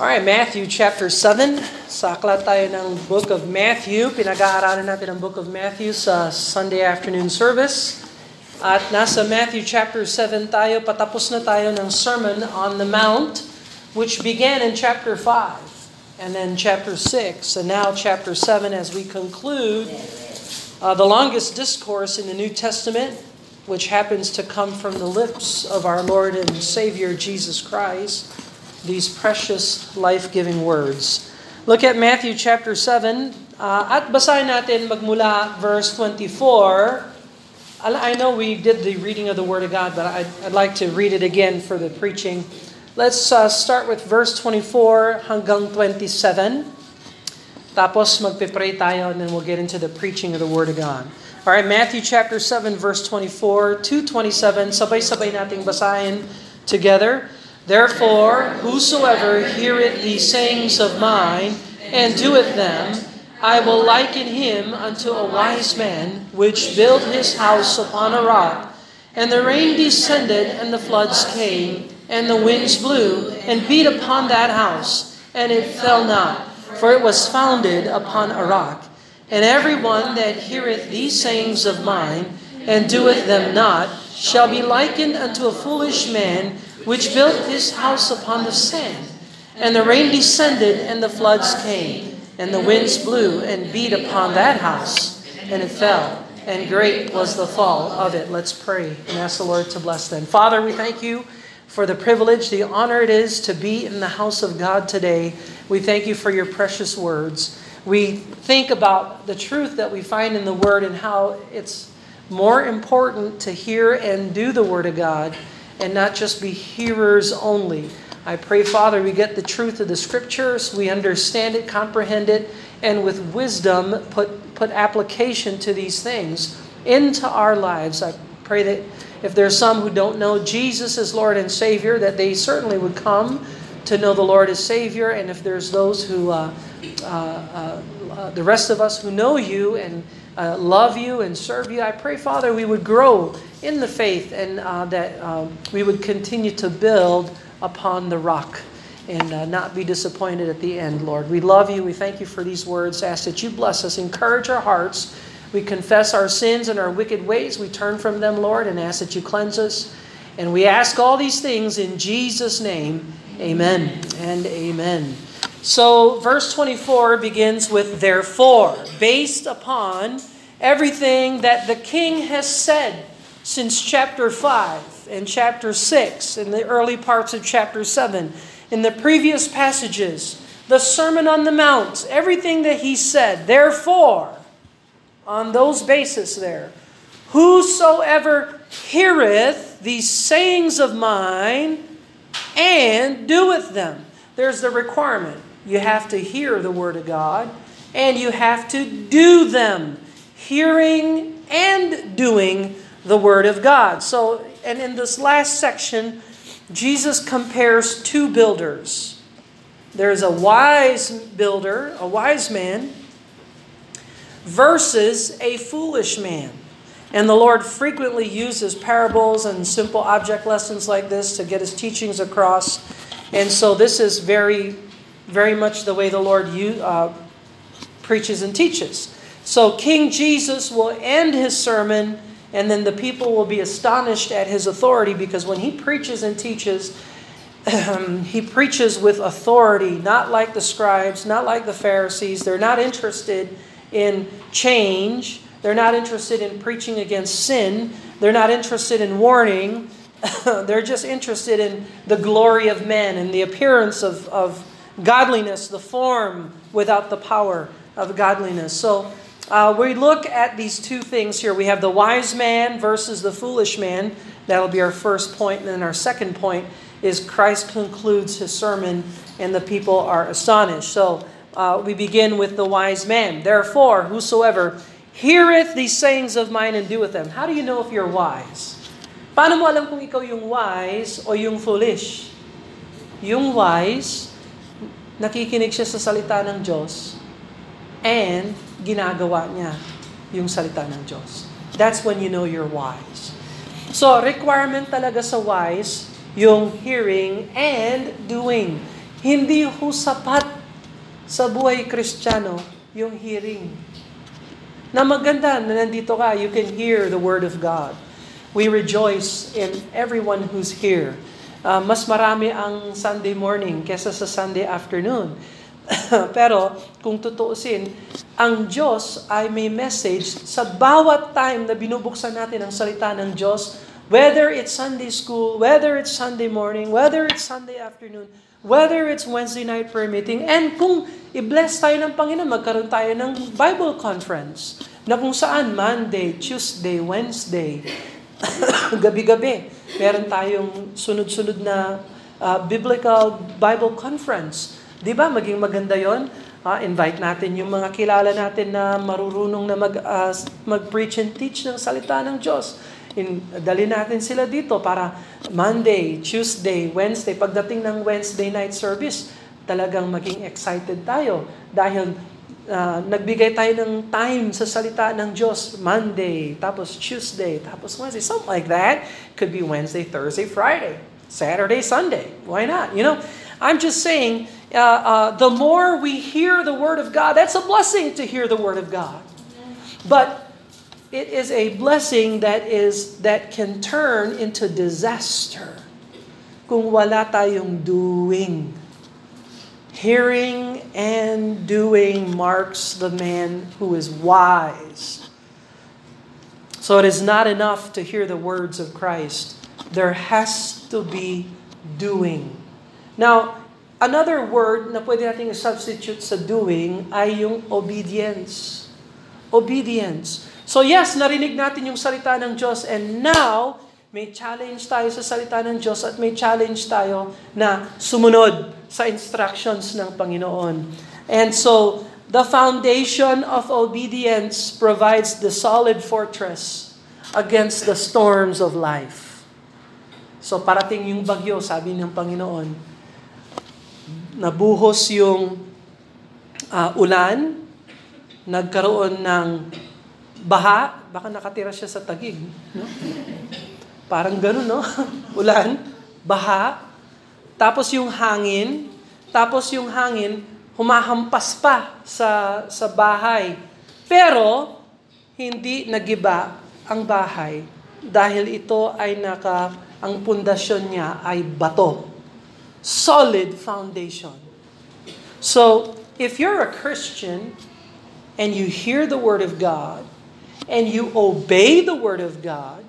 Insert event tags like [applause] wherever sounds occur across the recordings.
Alright, Matthew chapter 7. Sakla tayo ng book of Matthew. Pinag-aaralan natin ang book of Matthew sa Sunday afternoon service. At nasa Matthew chapter 7 tayo, patapos na tayo ng Sermon on the Mount, which began in chapter 5, and then chapter 6, and now chapter 7 as we conclude uh, the longest discourse in the New Testament, which happens to come from the lips of our Lord and Savior Jesus Christ these precious life-giving words. Look at Matthew chapter 7 uh, at basahin natin magmula verse 24. I know we did the reading of the Word of God, but I'd, I'd like to read it again for the preaching. Let's uh, start with verse 24 hanggang 27. Tapos magpe-pray tayo and then we'll get into the preaching of the Word of God. All right, Matthew chapter 7 verse 24 to 27. Sabay-sabay nating basahin together. Therefore, whosoever heareth these sayings of mine, and doeth them, I will liken him unto a wise man, which built his house upon a rock. And the rain descended, and the floods came, and the winds blew, and beat upon that house, and it fell not, for it was founded upon a rock. And every one that heareth these sayings of mine, and doeth them not, shall be likened unto a foolish man, which built his house upon the sand. And the rain descended, and the floods came, and the winds blew and beat upon that house, and it fell. And great was the fall of it. Let's pray and ask the Lord to bless them. Father, we thank you for the privilege, the honor it is to be in the house of God today. We thank you for your precious words. We think about the truth that we find in the Word and how it's more important to hear and do the Word of God and not just be hearers only. I pray, Father, we get the truth of the scriptures, we understand it, comprehend it, and with wisdom put, put application to these things into our lives. I pray that if there's some who don't know Jesus as Lord and Savior, that they certainly would come to know the Lord as Savior. And if there's those who, uh, uh, uh, the rest of us who know you and uh, love you and serve you. I pray, Father, we would grow in the faith and uh, that um, we would continue to build upon the rock and uh, not be disappointed at the end, Lord. We love you. We thank you for these words. Ask that you bless us, encourage our hearts. We confess our sins and our wicked ways. We turn from them, Lord, and ask that you cleanse us. And we ask all these things in Jesus' name. Amen and amen. So, verse 24 begins with therefore, based upon everything that the king has said since chapter 5 and chapter 6 and the early parts of chapter 7. In the previous passages, the Sermon on the Mount, everything that he said. Therefore, on those bases there, whosoever heareth these sayings of mine and doeth them. There's the requirement. You have to hear the Word of God, and you have to do them. Hearing and doing the Word of God. So, and in this last section, Jesus compares two builders. There's a wise builder, a wise man, versus a foolish man. And the Lord frequently uses parables and simple object lessons like this to get his teachings across. And so this is very, very much the way the Lord uh, preaches and teaches. So King Jesus will end his sermon, and then the people will be astonished at his authority because when he preaches and teaches, [clears throat] he preaches with authority, not like the scribes, not like the Pharisees. They're not interested in change. They're not interested in preaching against sin. They're not interested in warning. [clears throat] They're just interested in the glory of men and the appearance of, of godliness, the form without the power of godliness. So uh, we look at these two things here. We have the wise man versus the foolish man. That'll be our first point. And then our second point is Christ concludes his sermon and the people are astonished. So uh, we begin with the wise man. Therefore, whosoever heareth these sayings of mine and doeth them. How do you know if you're wise? Paano mo alam kung ikaw yung wise o yung foolish? Yung wise, nakikinig siya sa salita ng Diyos and ginagawa niya yung salita ng Diyos. That's when you know you're wise. So, requirement talaga sa wise, yung hearing and doing. Hindi ho sapat sa buhay kristyano yung hearing. Na maganda na nandito ka, you can hear the Word of God. We rejoice in everyone who's here. Uh, mas marami ang Sunday morning kesa sa Sunday afternoon. [coughs] Pero kung tutuusin, ang Diyos ay may message sa bawat time na binubuksan natin ang salita ng Diyos, whether it's Sunday school, whether it's Sunday morning, whether it's Sunday afternoon, whether it's Wednesday night prayer meeting, and kung i-bless tayo ng Panginoon, magkaroon tayo ng Bible conference na kung saan Monday, Tuesday, Wednesday, [coughs] gabi-gabi, meron tayong sunod-sunod na uh, biblical Bible conference. Di ba? Maging maganda yon. Uh, invite natin yung mga kilala natin na marurunong na mag, uh, mag-preach and teach ng salita ng Diyos. In, dali natin sila dito para Monday, Tuesday, Wednesday, pagdating ng Wednesday night service, talagang maging excited tayo dahil uh, nagbigay tayo ng time sa salita ng Diyos Monday, tapos Tuesday, tapos Wednesday, something like that. Could be Wednesday, Thursday, Friday, Saturday, Sunday. Why not? You know, I'm just saying, uh, uh, the more we hear the Word of God, that's a blessing to hear the Word of God. But it is a blessing that is that can turn into disaster kung wala tayong doing. Hearing and doing marks the man who is wise. So it is not enough to hear the words of Christ. There has to be doing. Now, another word na pwede nating substitute sa doing ay yung obedience. Obedience. So yes, narinig natin yung salita ng Diyos and now, may challenge tayo sa salita ng Diyos at may challenge tayo na sumunod sa instructions ng Panginoon. And so, the foundation of obedience provides the solid fortress against the storms of life. So parating yung bagyo, sabi ng Panginoon, nabuhos yung uh, ulan, nagkaroon ng baha, baka nakatira siya sa tagig. No? Parang ganun, no? [laughs] Ulan, baha, tapos yung hangin, tapos yung hangin humahampas pa sa sa bahay. Pero hindi nagiba ang bahay dahil ito ay naka ang pundasyon niya ay bato. Solid foundation. So, if you're a Christian and you hear the word of God and you obey the word of God,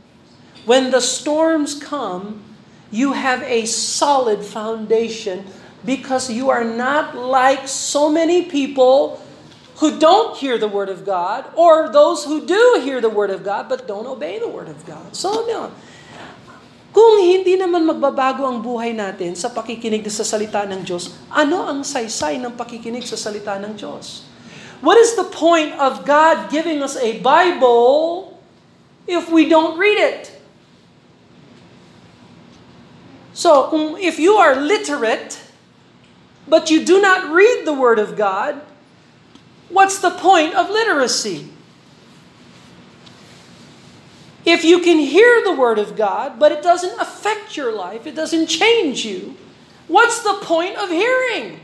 when the storms come, you have a solid foundation because you are not like so many people who don't hear the Word of God or those who do hear the Word of God but don't obey the Word of God. So, yun. Kung hindi naman magbabago ang buhay natin sa pakikinig sa salita ng Diyos, ano ang saysay ng pakikinig sa salita ng Diyos? What is the point of God giving us a Bible if we don't read it? So, kung, if you are literate, but you do not read the Word of God, what's the point of literacy? If you can hear the Word of God, but it doesn't affect your life, it doesn't change you, what's the point of hearing?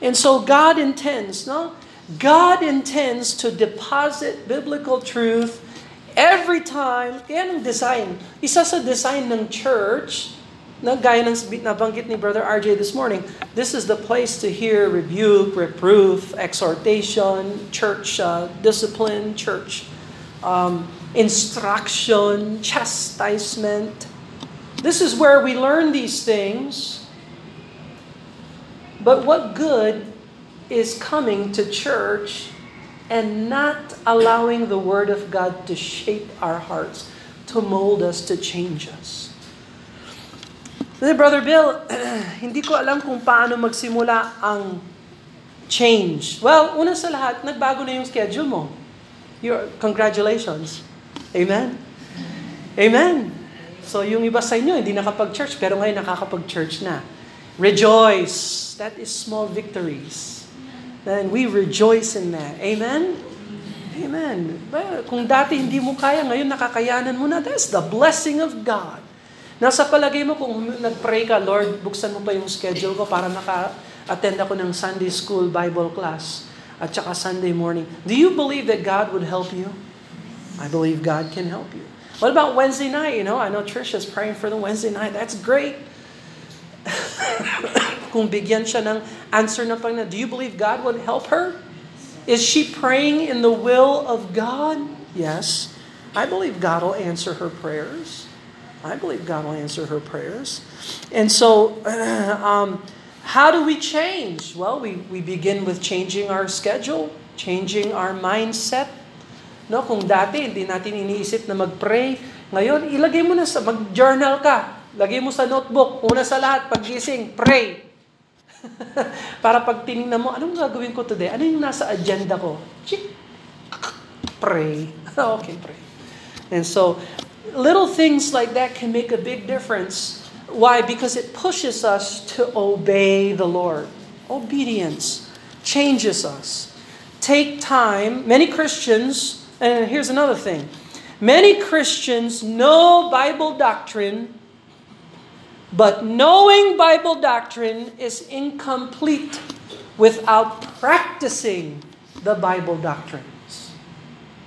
And so God intends, no? God intends to deposit biblical truth Every time, kaya ng design, isa sa design ng church, na gaya ng nabanggit ni Brother RJ this morning, this is the place to hear rebuke, reproof, exhortation, church uh, discipline, church um, instruction, chastisement. This is where we learn these things. But what good is coming to church and not allowing the Word of God to shape our hearts, to mold us, to change us. Brother Bill, [clears throat] hindi ko alam kung paano magsimula ang change. Well, una sa lahat, nagbago na yung schedule mo. Your, congratulations. Amen? Amen. So yung iba sa inyo, hindi nakapag-church, pero ngayon nakakapag-church na. Rejoice. That is small victories. then we rejoice in that. Amen? Amen. Well, kung dati hindi mo kaya, ngayon nakakayanan mo na, that's the blessing of God. Nasa palagay mo kung nag-pray ka, Lord, buksan mo pa yung schedule ko para maka-attend ako ng Sunday school Bible class at saka Sunday morning. Do you believe that God would help you? I believe God can help you. What about Wednesday night? You know, I know Trisha's praying for the Wednesday night. That's great. [coughs] Kung bigyan siya ng answer ng do you believe God would help her? Is she praying in the will of God? Yes. I believe God will answer her prayers. I believe God will answer her prayers. And so, [coughs] um, how do we change? Well, we, we begin with changing our schedule, changing our mindset, No, kung dati hindi natin iniisip na mag-pray, ngayon ilagay mo na sa mag-journal ka. Lagay mo sa notebook, una sa lahat paggising, pray. [laughs] Para pag tiningnan mo, anong gagawin ko today? Ano yung nasa agenda ko? Chick. Pray. [laughs] okay, pray. And so, little things like that can make a big difference. Why? Because it pushes us to obey the Lord. Obedience changes us. Take time. Many Christians and here's another thing many Christians know Bible doctrine, but knowing Bible doctrine is incomplete without practicing the Bible doctrines.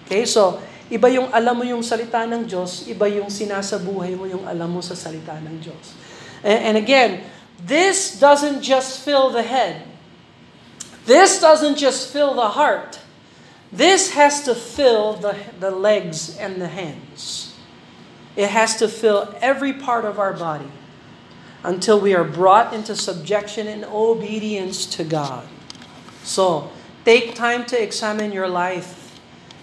Okay, so iba yung alam mo yung salita ng Diyos, iba yung sinasabuhay mo yung alam mo sa salita ng Diyos. And, and again, this doesn't just fill the head. This doesn't just fill the heart. This has to fill the, the legs and the hands. It has to fill every part of our body until we are brought into subjection and obedience to God. So, take time to examine your life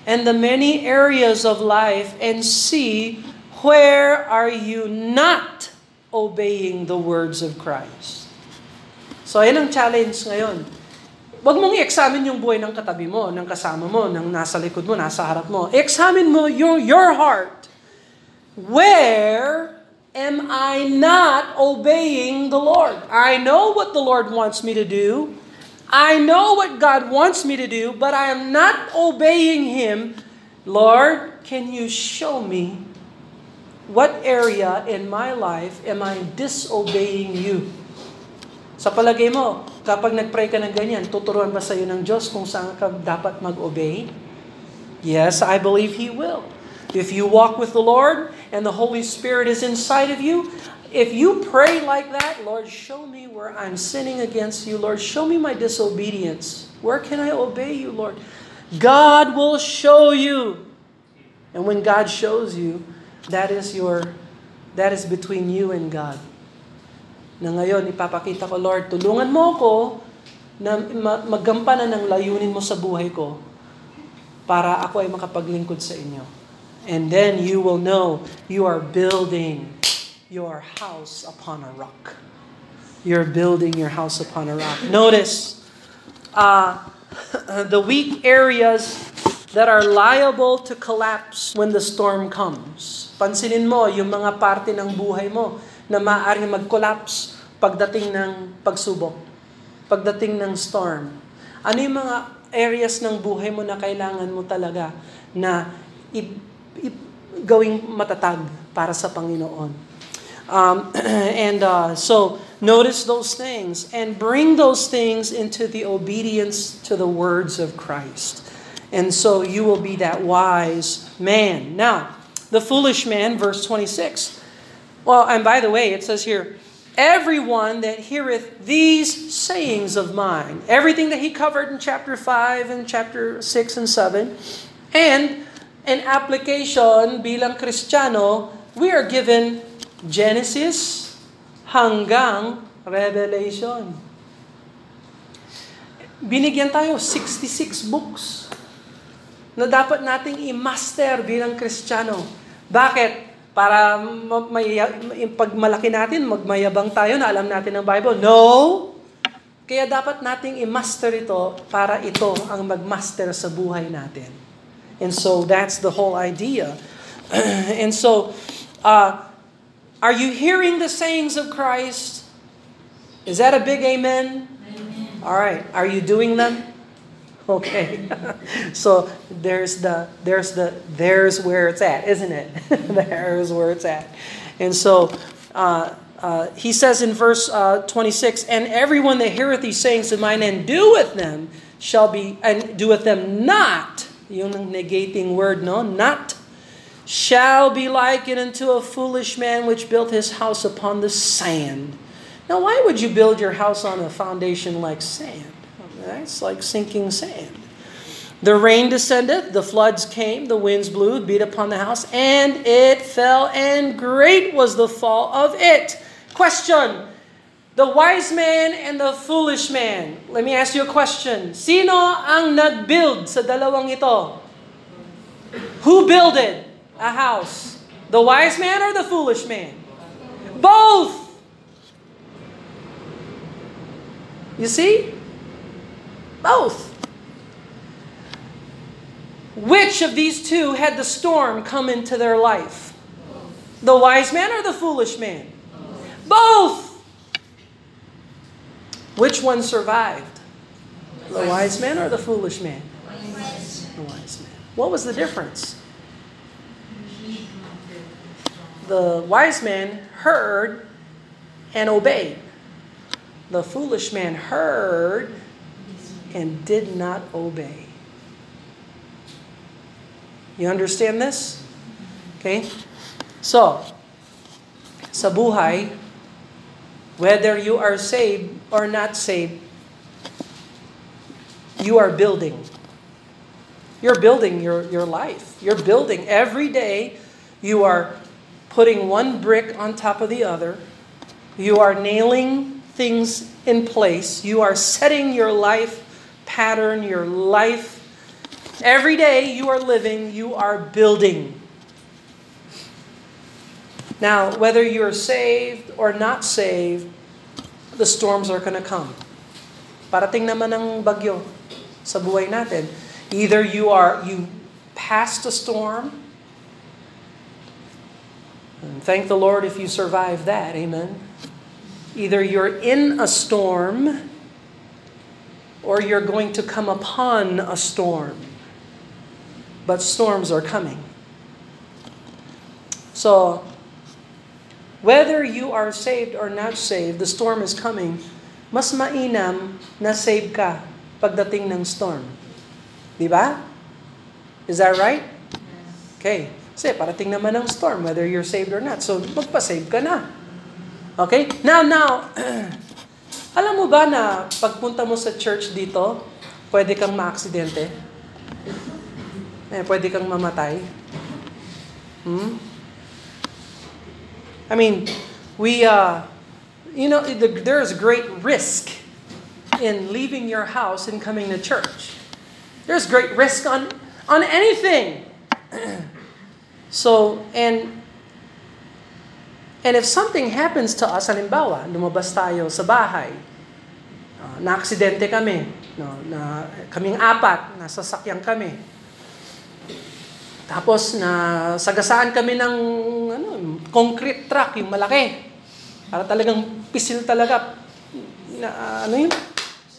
and the many areas of life and see where are you not obeying the words of Christ. So, ayan ang challenge ngayon. Huwag mong i-examine yung buhay ng katabi mo, ng kasama mo, ng nasa likod mo, nasa harap mo. Examine mo your, your heart. Where am I not obeying the Lord? I know what the Lord wants me to do. I know what God wants me to do, but I am not obeying Him. Lord, can you show me what area in my life am I disobeying you? Sa palagay mo, kapag nag-pray ka ng ganyan, tuturuan ba sa iyo ng Diyos kung saan ka dapat mag-obey? Yes, I believe He will. If you walk with the Lord and the Holy Spirit is inside of you, if you pray like that, Lord, show me where I'm sinning against you. Lord, show me my disobedience. Where can I obey you, Lord? God will show you. And when God shows you, that is your that is between you and God na ngayon ipapakita ko, Lord, tulungan mo ako na maggampanan ng layunin mo sa buhay ko para ako ay makapaglingkod sa inyo. And then you will know you are building your house upon a rock. You're building your house upon a rock. Notice, uh, [laughs] the weak areas that are liable to collapse when the storm comes. Pansinin mo yung mga parte ng buhay mo na maaaring mag-collapse pagdating ng pagsubok, pagdating ng storm. Ano yung mga areas ng buhay mo na kailangan mo talaga na i- i- gawing matatag para sa Panginoon? Um, [clears throat] and uh, so, notice those things and bring those things into the obedience to the words of Christ. And so you will be that wise man. Now, the foolish man, verse 26. Well, and by the way, it says here, everyone that heareth these sayings of mine. Everything that he covered in chapter 5 and chapter 6 and 7. And in application bilang Kristiyano, we are given Genesis hanggang Revelation. Binigyan tayo 66 books na dapat nating i-master bilang Kristiyano. Bakit? Para may, pag malaki natin, magmayabang tayo na alam natin ang Bible. No! Kaya dapat nating i-master ito para ito ang mag-master sa buhay natin. And so that's the whole idea. [clears throat] and so, uh, are you hearing the sayings of Christ? Is that a big amen? amen. All right. Are you doing them? [laughs] Okay. so there's the there's the there's where it's at, isn't it? [laughs] there's where it's at. And so uh, uh, he says in verse uh, 26, And everyone that heareth these sayings of mine and doeth them shall be, and doeth them not, yung negating word, no? Not, shall be likened unto a foolish man which built his house upon the sand. Now, why would you build your house on a foundation like sand? That's like sinking sand. The rain descended, the floods came, the winds blew, beat upon the house, and it fell, and great was the fall of it. Question. The wise man and the foolish man. Let me ask you a question. Sino ang nag-build sa dalawang ito? Who builded a house? The wise man or the foolish man? Both! You see? Both. Which of these two had the storm come into their life? The wise man or the foolish man? Both! Which one survived? The wise man or the foolish man? The wise man. What was the difference? The wise man heard and obeyed. The foolish man heard and did not obey. You understand this? Okay? So, sa buhay, whether you are saved or not saved, you are building. You're building your, your life. You're building. Every day, you are putting one brick on top of the other. You are nailing things in place. You are setting your life pattern, your life Every day you are living, you are building. Now, whether you're saved or not saved, the storms are going to come. Parating naman ng bagyo sa buhay natin. Either you are you passed a storm, and thank the Lord if you survive that, amen. Either you're in a storm or you're going to come upon a storm but storms are coming. So, whether you are saved or not saved, the storm is coming. Mas mainam na save ka pagdating ng storm. Di ba? Is that right? Okay. Kasi parating naman ang storm, whether you're saved or not. So, magpa-save ka na. Okay? Now, now, [clears throat] alam mo ba na pagpunta mo sa church dito, pwede kang maaksidente? eh, pwede kang mamatay. Hmm? I mean, we, uh, you know, the, there is great risk in leaving your house and coming to church. There's great risk on, on anything. [clears throat] so, and, and if something happens to us, halimbawa, lumabas tayo sa bahay, uh, na-aksidente kami, no, na, kaming apat, nasasakyan kami, tapos na sagasaan kami ng ano, concrete truck, yung malaki. Para talagang pisil talaga. Na, ano yun?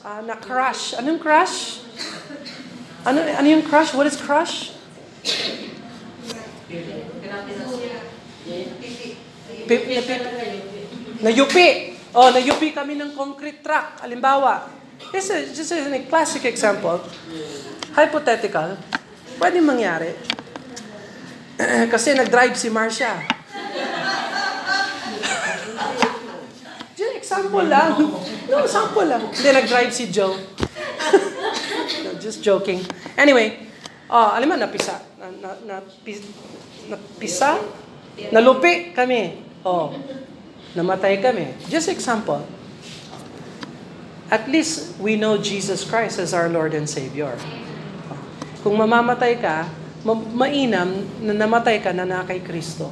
Uh, na crash. Ano yung crash? Ano, ano yung crash? What is crash? Na yupi. Oh, na yupi kami ng concrete truck. Alimbawa. This is just a classic example. Hypothetical. Pwede mangyari [clears throat] Kasi nag-drive si Marcia. [laughs] Just example lang. No, example lang. Hindi, nag-drive si Joe. [laughs] no, just joking. Anyway, uh, alam mo, napisa. Na, na, na, pis, napisa? Nalupi kami. Oh, namatay kami. Just example. At least we know Jesus Christ as our Lord and Savior. Kung mamamatay ka, mainam na namatay ka na na kay Kristo.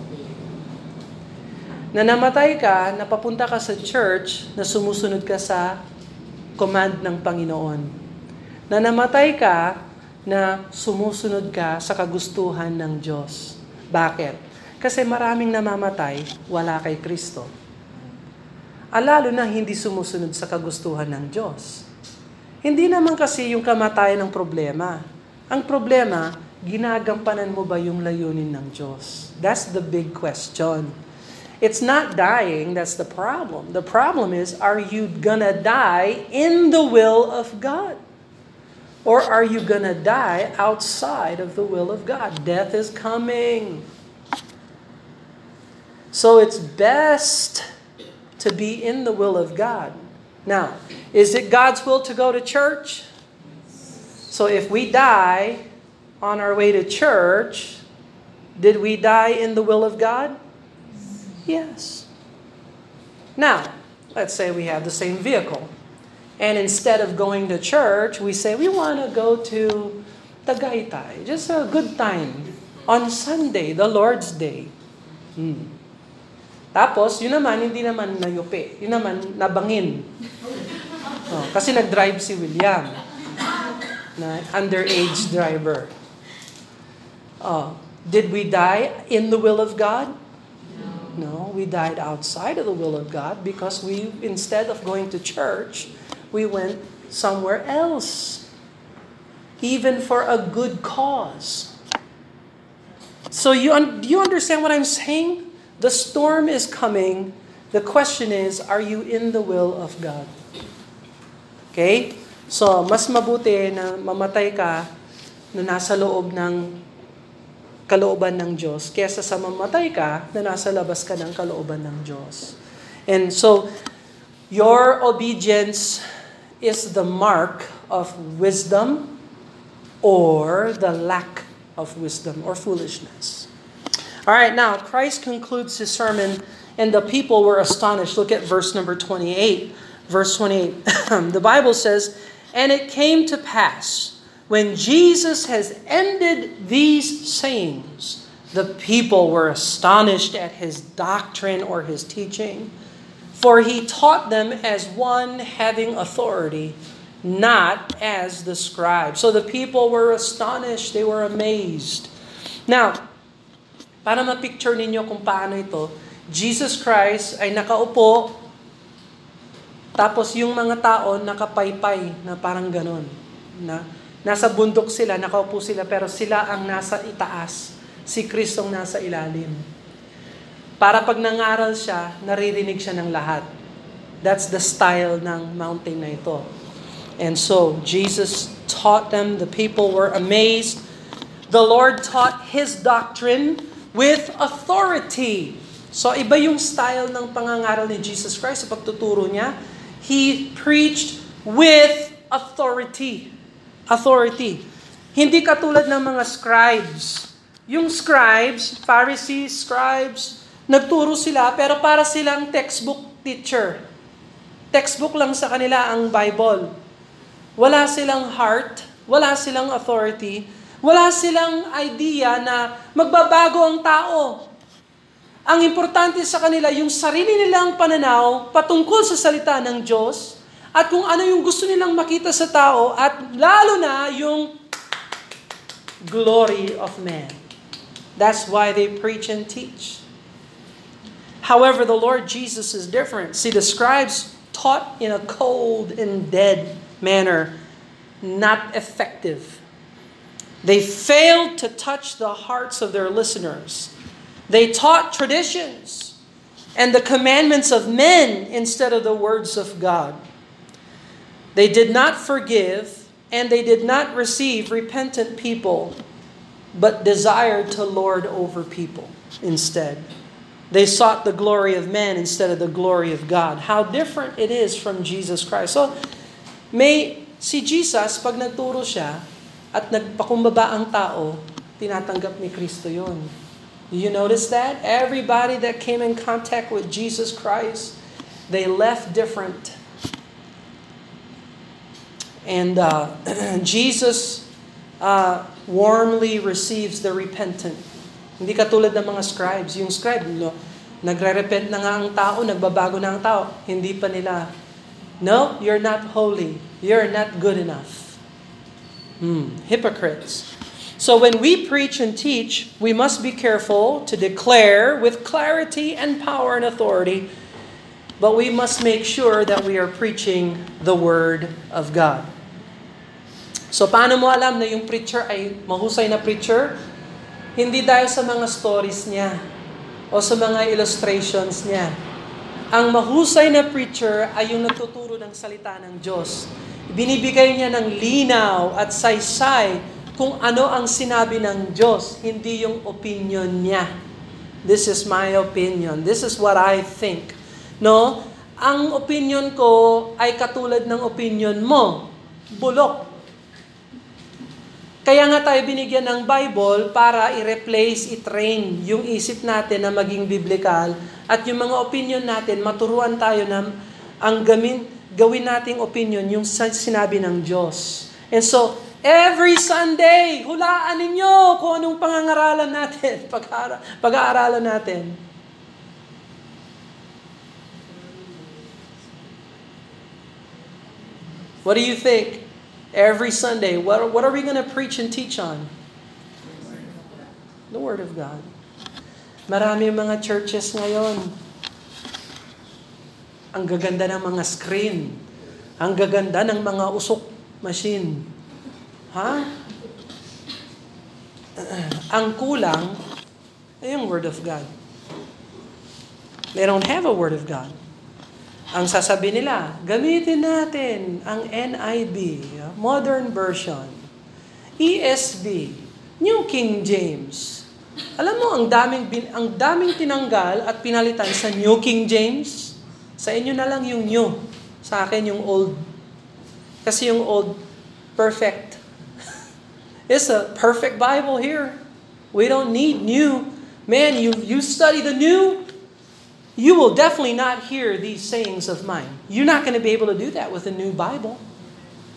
Na namatay ka, na papunta ka sa church, na sumusunod ka sa command ng Panginoon. Na namatay ka, na sumusunod ka sa kagustuhan ng Diyos. Bakit? Kasi maraming namamatay, wala kay Kristo. Alalo na hindi sumusunod sa kagustuhan ng Diyos. Hindi naman kasi yung kamatayan ng problema. Ang problema, ginagampanan mo ba yung layunin ng Diyos? That's the big question. It's not dying that's the problem. The problem is, are you gonna die in the will of God? Or are you gonna die outside of the will of God? Death is coming. So it's best to be in the will of God. Now, is it God's will to go to church? So if we die on our way to church, did we die in the will of God? Yes. Now, let's say we have the same vehicle. And instead of going to church, we say we want to go to Tagaytay. Just a good time. On Sunday, the Lord's Day. Hmm. Tapos, yun naman, hindi naman nayupi. Yun naman, nabangin. Oh, kasi nag-drive si William. Na underage driver. Oh, did we die in the will of God? No, we died outside of the will of God because we, instead of going to church, we went somewhere else, even for a good cause. So you un- do you understand what I'm saying? The storm is coming. The question is, are you in the will of God? Okay? So, mas mabuti na mamatay ka na nasa loob ng kalooban ng Diyos kesa sa mamatay ka na nasa labas ka ng kalooban ng Diyos. And so, your obedience is the mark of wisdom or the lack of wisdom or foolishness. All right, now, Christ concludes his sermon and the people were astonished. Look at verse number 28. Verse 28. [clears throat] the Bible says, And it came to pass when Jesus has ended these sayings, the people were astonished at his doctrine or his teaching, for he taught them as one having authority, not as the scribes. So the people were astonished, they were amazed. Now, para ma-picture ninyo kung paano ito, Jesus Christ ay nakaupo, tapos yung mga tao nakapaypay na parang ganon. Na, Nasa bundok sila, nakaupo sila, pero sila ang nasa itaas. Si Kristong nasa ilalim. Para pag nangaral siya, naririnig siya ng lahat. That's the style ng mountain na ito. And so, Jesus taught them, the people were amazed. The Lord taught His doctrine with authority. So, iba yung style ng pangangaral ni Jesus Christ sa pagtuturo niya. He preached with authority authority. Hindi katulad ng mga scribes. Yung scribes, Pharisees, scribes, nagturo sila pero para silang textbook teacher. Textbook lang sa kanila ang Bible. Wala silang heart, wala silang authority, wala silang idea na magbabago ang tao. Ang importante sa kanila, yung sarili nilang pananaw patungkol sa salita ng Diyos, at kung ano yung gusto nilang makita sa tao at lalo na yung glory of man. That's why they preach and teach. However, the Lord Jesus is different. See, the scribes taught in a cold and dead manner, not effective. They failed to touch the hearts of their listeners. They taught traditions and the commandments of men instead of the words of God. They did not forgive, and they did not receive repentant people, but desired to lord over people instead. They sought the glory of men instead of the glory of God. How different it is from Jesus Christ. So, may si Jesus, pag nagturo siya at nagpakumbaba ang tao, tinatanggap ni Kristo yon. You notice that? Everybody that came in contact with Jesus Christ, they left different. And uh, [clears throat] Jesus uh, warmly receives the repentant. Hindi katulad ng mga scribes. Yung scribe, no, nagre-repent na nga ang tao, nagbabago na ang tao. Hindi pa nila, no, you're not holy. You're not good enough. Hmm, hypocrites. So when we preach and teach, we must be careful to declare with clarity and power and authority but we must make sure that we are preaching the Word of God. So paano mo alam na yung preacher ay mahusay na preacher? Hindi dahil sa mga stories niya. o sa mga illustrations niya. Ang mahusay na preacher ay yung natuturo ng salita ng Diyos. Binibigay niya ng linaw at saysay kung ano ang sinabi ng Diyos, hindi yung opinion niya. This is my opinion. This is what I think. No? Ang opinion ko ay katulad ng opinion mo. Bulok. Kaya nga tayo binigyan ng Bible para i-replace, i-train yung isip natin na maging biblical at yung mga opinion natin, maturuan tayo na ang gamin, gawin nating opinion yung sinabi ng Diyos. And so, every Sunday, hulaan ninyo kung anong pangangaralan natin, [laughs] pag-aaralan natin. What do you think? Every Sunday, what, what are we going to preach and teach on? The Word of God. Marami mga churches ngayon. Ang gaganda ng mga screen. Ang gaganda ng mga usok machine. Ha? [clears throat] Ang kulang ay yung Word of God. They don't have a Word of God. Ang sasabi nila, gamitin natin ang NIV, Modern Version, ESV, New King James. Alam mo, ang daming, ang daming tinanggal at pinalitan sa New King James. Sa inyo na lang yung new. Sa akin yung old. Kasi yung old, perfect. [laughs] It's a perfect Bible here. We don't need new. Man, you, you study the new, you will definitely not hear these sayings of mine. You're not going to be able to do that with a new Bible.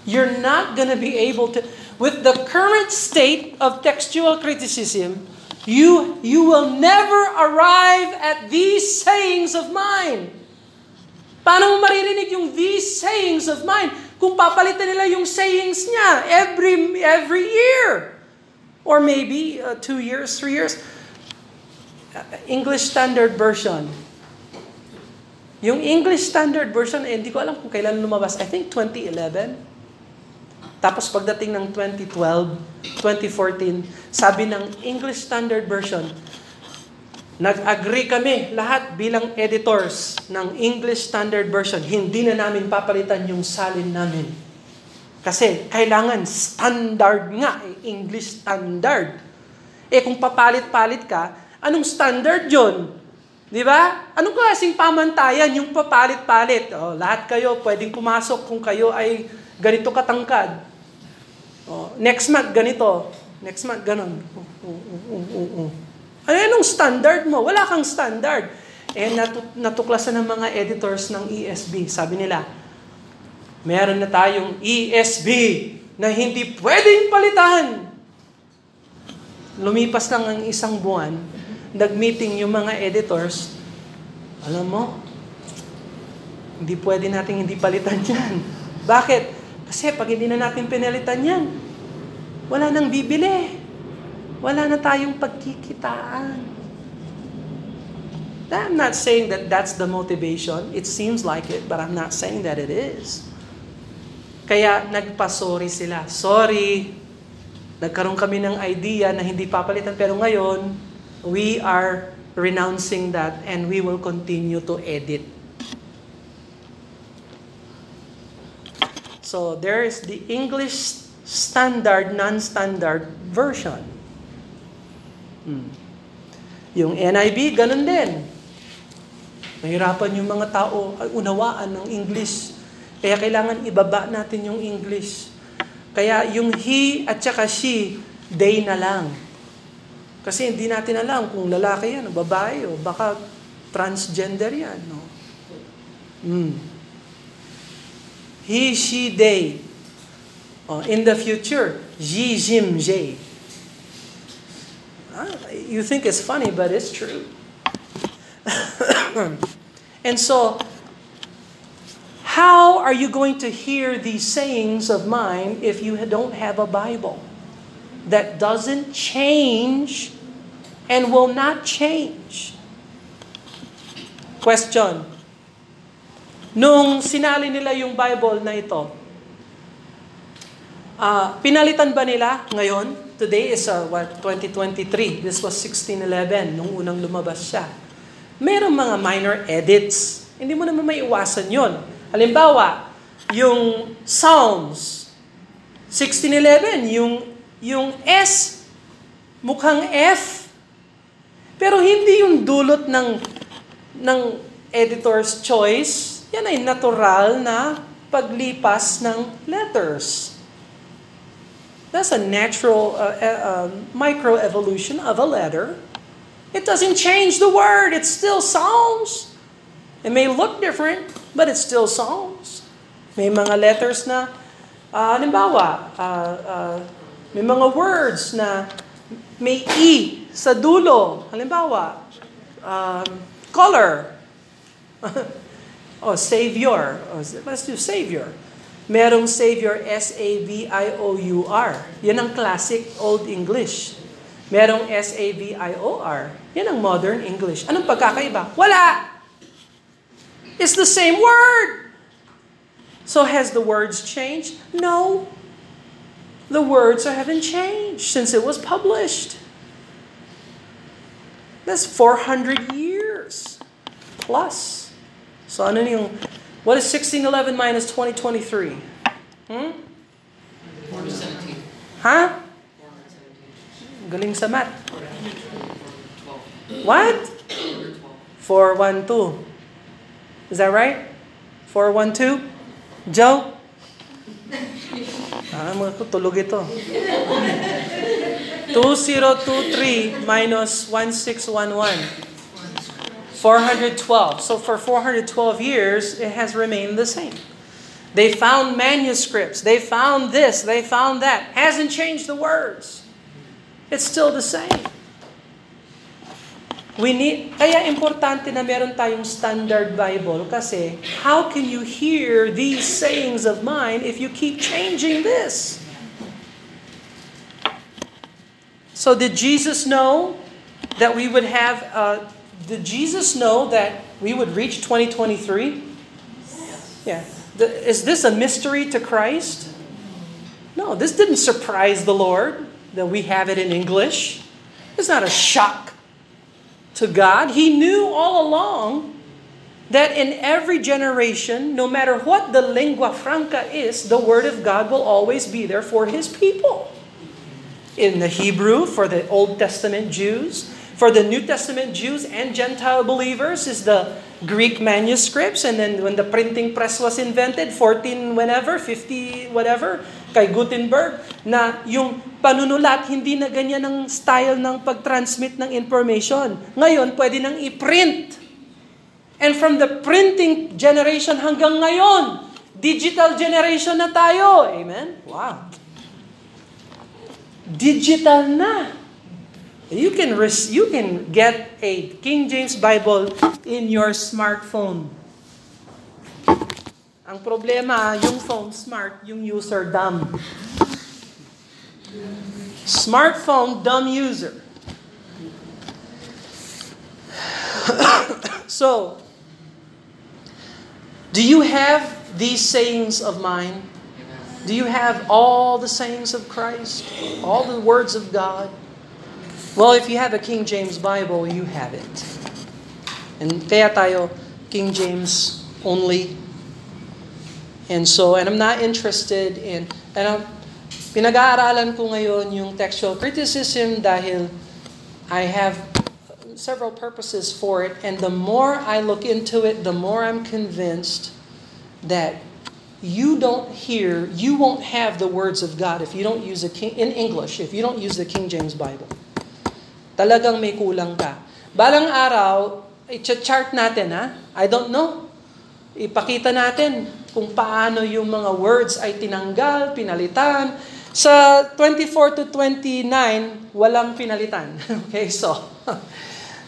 You're not going to be able to, with the current state of textual criticism, you, you will never arrive at these sayings of mine. Paano mo maririnig yung these sayings of mine kung papalitan nila yung sayings niya every, every year? Or maybe uh, two years, three years. Uh, English Standard Version. Yung English Standard Version, eh, hindi ko alam kung kailan lumabas. I think 2011. Tapos pagdating ng 2012, 2014, sabi ng English Standard Version, nag-agree kami lahat bilang editors ng English Standard Version, hindi na namin papalitan yung salin namin. Kasi kailangan standard nga, eh, English standard. Eh kung papalit-palit ka, anong standard yon? Di ba? Anong klaseng pamantayan yung papalit-palit? Oh, lahat kayo pwedeng pumasok kung kayo ay ganito katangkad. Oh, next month ganito. Next month ganon. Oh, oh, oh, oh, oh. Ano anong standard mo? Wala kang standard. Eh natu- natuklasan ng mga editors ng ESB. Sabi nila, meron na tayong ESB na hindi pwedeng palitan. Lumipas lang ang isang buwan, nag-meeting yung mga editors, alam mo, hindi pwede natin hindi palitan [laughs] yan. Bakit? Kasi pag hindi na natin pinalitan yan, wala nang bibili. Wala na tayong pagkikitaan. I'm not saying that that's the motivation. It seems like it, but I'm not saying that it is. Kaya nagpa-sorry sila. Sorry, nagkaroon kami ng idea na hindi papalitan, pero ngayon, we are renouncing that and we will continue to edit. So there is the English standard, non-standard version. Hmm. Yung NIV, ganun din. Mahirapan yung mga tao ay unawaan ng English. Kaya kailangan ibaba natin yung English. Kaya yung he at saka she, they na lang. Kasi hindi natin alam kung lalaki yan o babae o baka transgender yan. No? Mm. He, she, they. Oh, in the future, Ji, Jim, Jay. Ah, you think it's funny, but it's true. [coughs] and so, how are you going to hear these sayings of mine if you don't have a Bible that doesn't change and will not change? Question. Nung sinali nila yung Bible na ito, uh, pinalitan ba nila ngayon? Today is uh, what, 2023. This was 1611 nung unang lumabas siya. merong mga minor edits. Hindi mo naman maiwasan yon. Halimbawa, yung Psalms 1611, yung, yung S, mukhang F. Pero hindi yung dulot ng, ng editor's choice. Yan ay natural na paglipas ng letters. That's a natural uh, uh, microevolution of a letter. It doesn't change the word. It's still Psalms. It may look different, but it's still Psalms. May mga letters na, uh, halimbawa, uh, uh, may mga words na may E sa dulo. Halimbawa, um, color. [laughs] oh, Savior. Oh, let's do Savior. Merong Savior, S-A-V-I-O-U-R. Yan ang classic Old English. Merong S-A-V-I-O-R. Yan ang modern English. Anong pagkakaiba? Wala! It's the same word. So has the words changed? No. The words haven't changed since it was published. That's 400 years plus. So ano yung what is 1611 minus 2023? Hmm? 417. Ha? 417. Galing sa math. 12. What? 412. 412. Is that right? 412? Joe? [laughs] Ah, mga ko tulog ito. 2023 minus 1611. 412. So for 412 years, it has remained the same. They found manuscripts. They found this. They found that. Hasn't changed the words. It's still the same. We need, kaya importante na meron tayong standard Bible kasi how can you hear these sayings of mine if you keep changing this? So did Jesus know that we would have, uh, did Jesus know that we would reach 2023? Yeah. The- is this a mystery to Christ? No, this didn't surprise the Lord that we have it in English. It's not a shock to God. He knew all along that in every generation, no matter what the lingua franca is, the Word of God will always be there for His people. In the Hebrew, for the Old Testament Jews, for the New Testament Jews and Gentile believers, is the Greek manuscripts. And then when the printing press was invented, 14 whenever, 50 whatever, kay Gutenberg, na yung panunulat, hindi na ganyan ang style ng pag-transmit ng information. Ngayon, pwede nang i-print. And from the printing generation hanggang ngayon, digital generation na tayo. Amen? Wow. Digital na. You can res- you can get a King James Bible in your smartphone. Ang problema, yung phone smart, yung user dumb. Smartphone dumb user. [coughs] so, do you have these sayings of mine? Do you have all the sayings of Christ? All the words of God? Well, if you have a King James Bible, you have it. And kaya tayo, King James only. And so, and I'm not interested in, and I'm, pinag-aaralan ko ngayon yung textual criticism dahil I have several purposes for it. And the more I look into it, the more I'm convinced that you don't hear, you won't have the words of God if you don't use a king, in English, if you don't use the King James Bible. Talagang may kulang ka. Balang araw, i-chart natin ha. I don't know. Ipakita natin kung paano yung mga words ay tinanggal, pinalitan. Sa 24 to 29, walang pinalitan. [laughs] Okay, so, [laughs]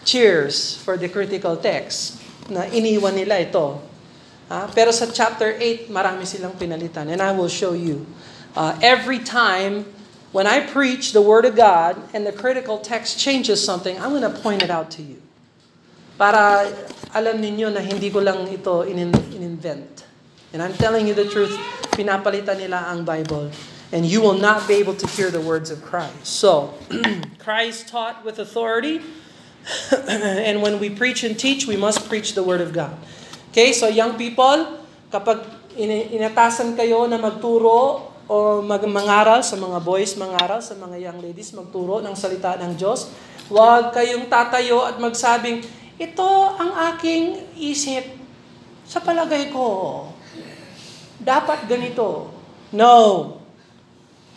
cheers for the critical text na iniwan nila ito. Ah, pero sa chapter 8, marami silang pinalitan. And I will show you. Uh, every time when I preach the Word of God and the critical text changes something, I'm going to point it out to you. Para alam ninyo na hindi ko lang ito in- in-invent. And I'm telling you the truth, pinapalitan nila ang Bible. And you will not be able to hear the words of Christ. So, [clears throat] Christ taught with authority. [clears throat] and when we preach and teach, we must preach the Word of God. Okay, so young people, kapag in- inatasan kayo na magturo o mag mangaral sa mga boys, mangaral sa mga young ladies, magturo ng salita ng Diyos, huwag kayong tatayo at magsabing, ito ang aking isip. Sa palagay ko, dapat ganito. No.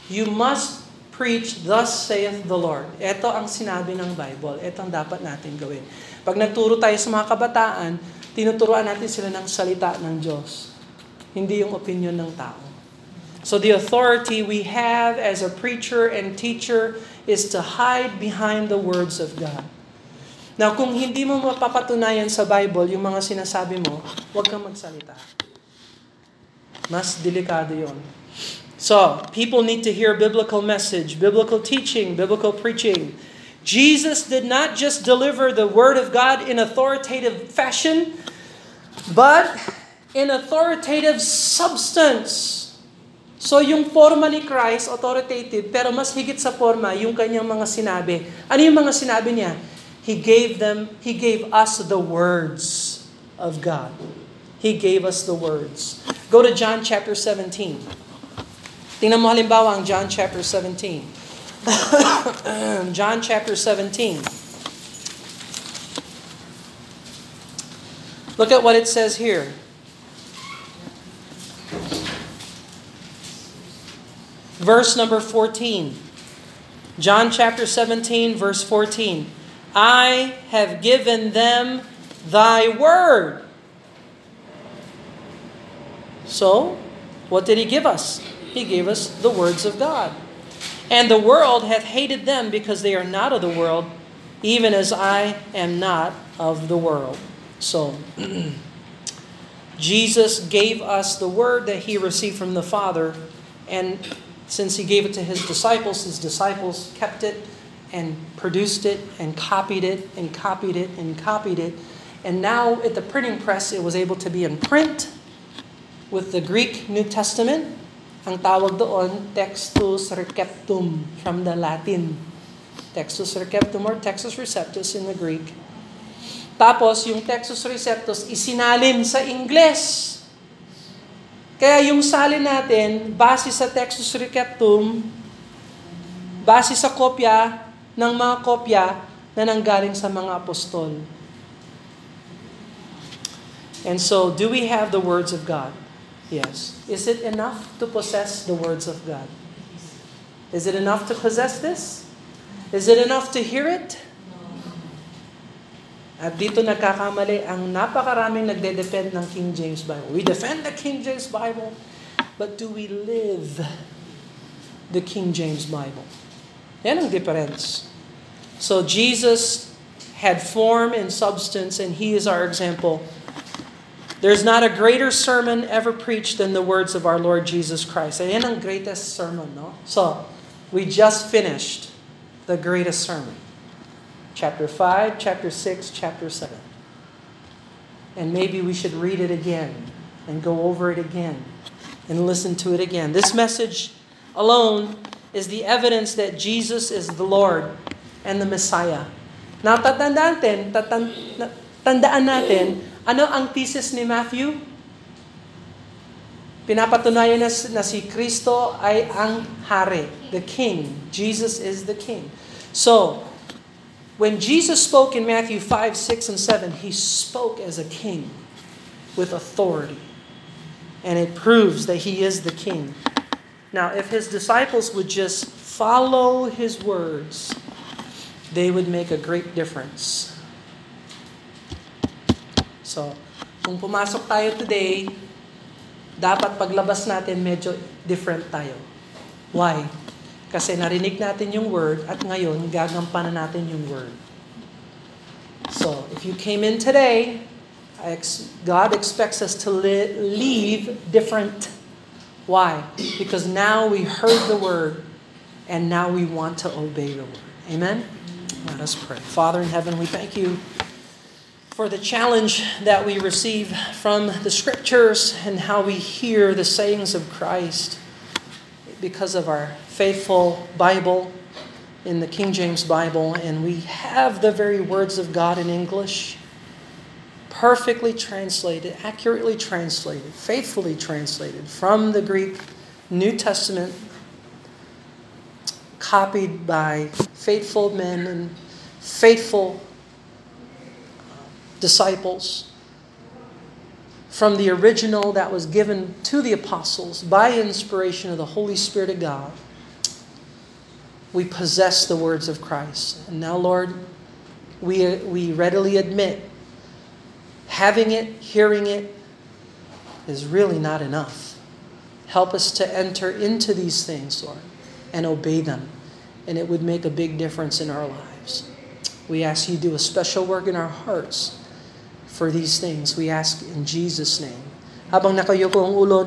You must preach, thus saith the Lord. Ito ang sinabi ng Bible. Ito ang dapat natin gawin. Pag nagturo tayo sa mga kabataan, tinuturuan natin sila ng salita ng Diyos. Hindi yung opinion ng tao. So the authority we have as a preacher and teacher is to hide behind the words of God. Now, kung hindi mo mapapatunayan sa Bible yung mga sinasabi mo, huwag kang magsalita. Mas delikado yon. So, people need to hear biblical message, biblical teaching, biblical preaching. Jesus did not just deliver the Word of God in authoritative fashion, but in authoritative substance. So yung forma ni Christ, authoritative, pero mas higit sa forma, yung kanyang mga sinabi. Ano yung mga sinabi niya? He gave them, He gave us the words of God. He gave us the words. Go to John chapter 17. Tingnan mo halimbawa ang John chapter 17. [coughs] John chapter 17. Look at what it says here. Verse number 14. John chapter 17, verse 14. I have given them thy word. So, what did he give us? He gave us the words of God. And the world hath hated them because they are not of the world, even as I am not of the world. So, [clears throat] Jesus gave us the word that he received from the Father, and since he gave it to his disciples, his disciples kept it and produced it and copied it and copied it and copied it. And now at the printing press, it was able to be in print with the Greek New Testament. Ang tawag doon, Textus Receptum from the Latin. Textus Receptum or Textus Receptus in the Greek. Tapos, yung Textus Receptus, isinalin sa Ingles. Kaya yung salin natin, base sa Textus Receptum, base sa kopya ng mga kopya na nanggaling sa mga apostol. And so, do we have the words of God? Yes. Is it enough to possess the words of God? Is it enough to possess this? Is it enough to hear it? At dito nagkakamali ang napakaraming nagde-defend ng King James Bible. We defend the King James Bible, but do we live the King James Bible? Yan ang difference. So Jesus had form and substance, and He is our example. There's not a greater sermon ever preached than the words of our Lord Jesus Christ. Ayan ang greatest sermon, no? So, we just finished the greatest sermon. Chapter 5, chapter 6, chapter 7. And maybe we should read it again and go over it again and listen to it again. This message alone is the evidence that Jesus is the Lord and the Messiah. Now, tatandaan natin, tatan- tandaan natin, ano ang thesis ni Matthew? Pinapatunayan na, na si Kristo ay ang hari, the king. Jesus is the king. So, when Jesus spoke in Matthew 5, 6, and 7, he spoke as a king with authority. And it proves that he is the king. Now, if his disciples would just follow his words, they would make a great difference. So, kung pumasok tayo today, dapat paglabas natin medyo different tayo. Why? Kasi narinig natin yung word at ngayon gagampanan natin yung word. So, if you came in today, God expects us to li- leave different. Why? Because now we heard the word and now we want to obey the word. Amen? Let us pray. Father in heaven, we thank you for the challenge that we receive from the scriptures and how we hear the sayings of Christ because of our faithful Bible. in the King James Bible, and we have the very words of God in English, perfectly translated, accurately translated, faithfully translated from the Greek New Testament, copied by faithful men and faithful uh, disciples from the original that was given to the apostles by inspiration of the Holy Spirit of God, we possess the words of Christ. And now, Lord, we, we readily admit having it, hearing it, is really not enough. Help us to enter into these things, Lord, and obey them. And it would make a big difference in our lives. We ask you to do a special work in our hearts for these things. We ask in Jesus' name. Habang nakayuko ang ulo,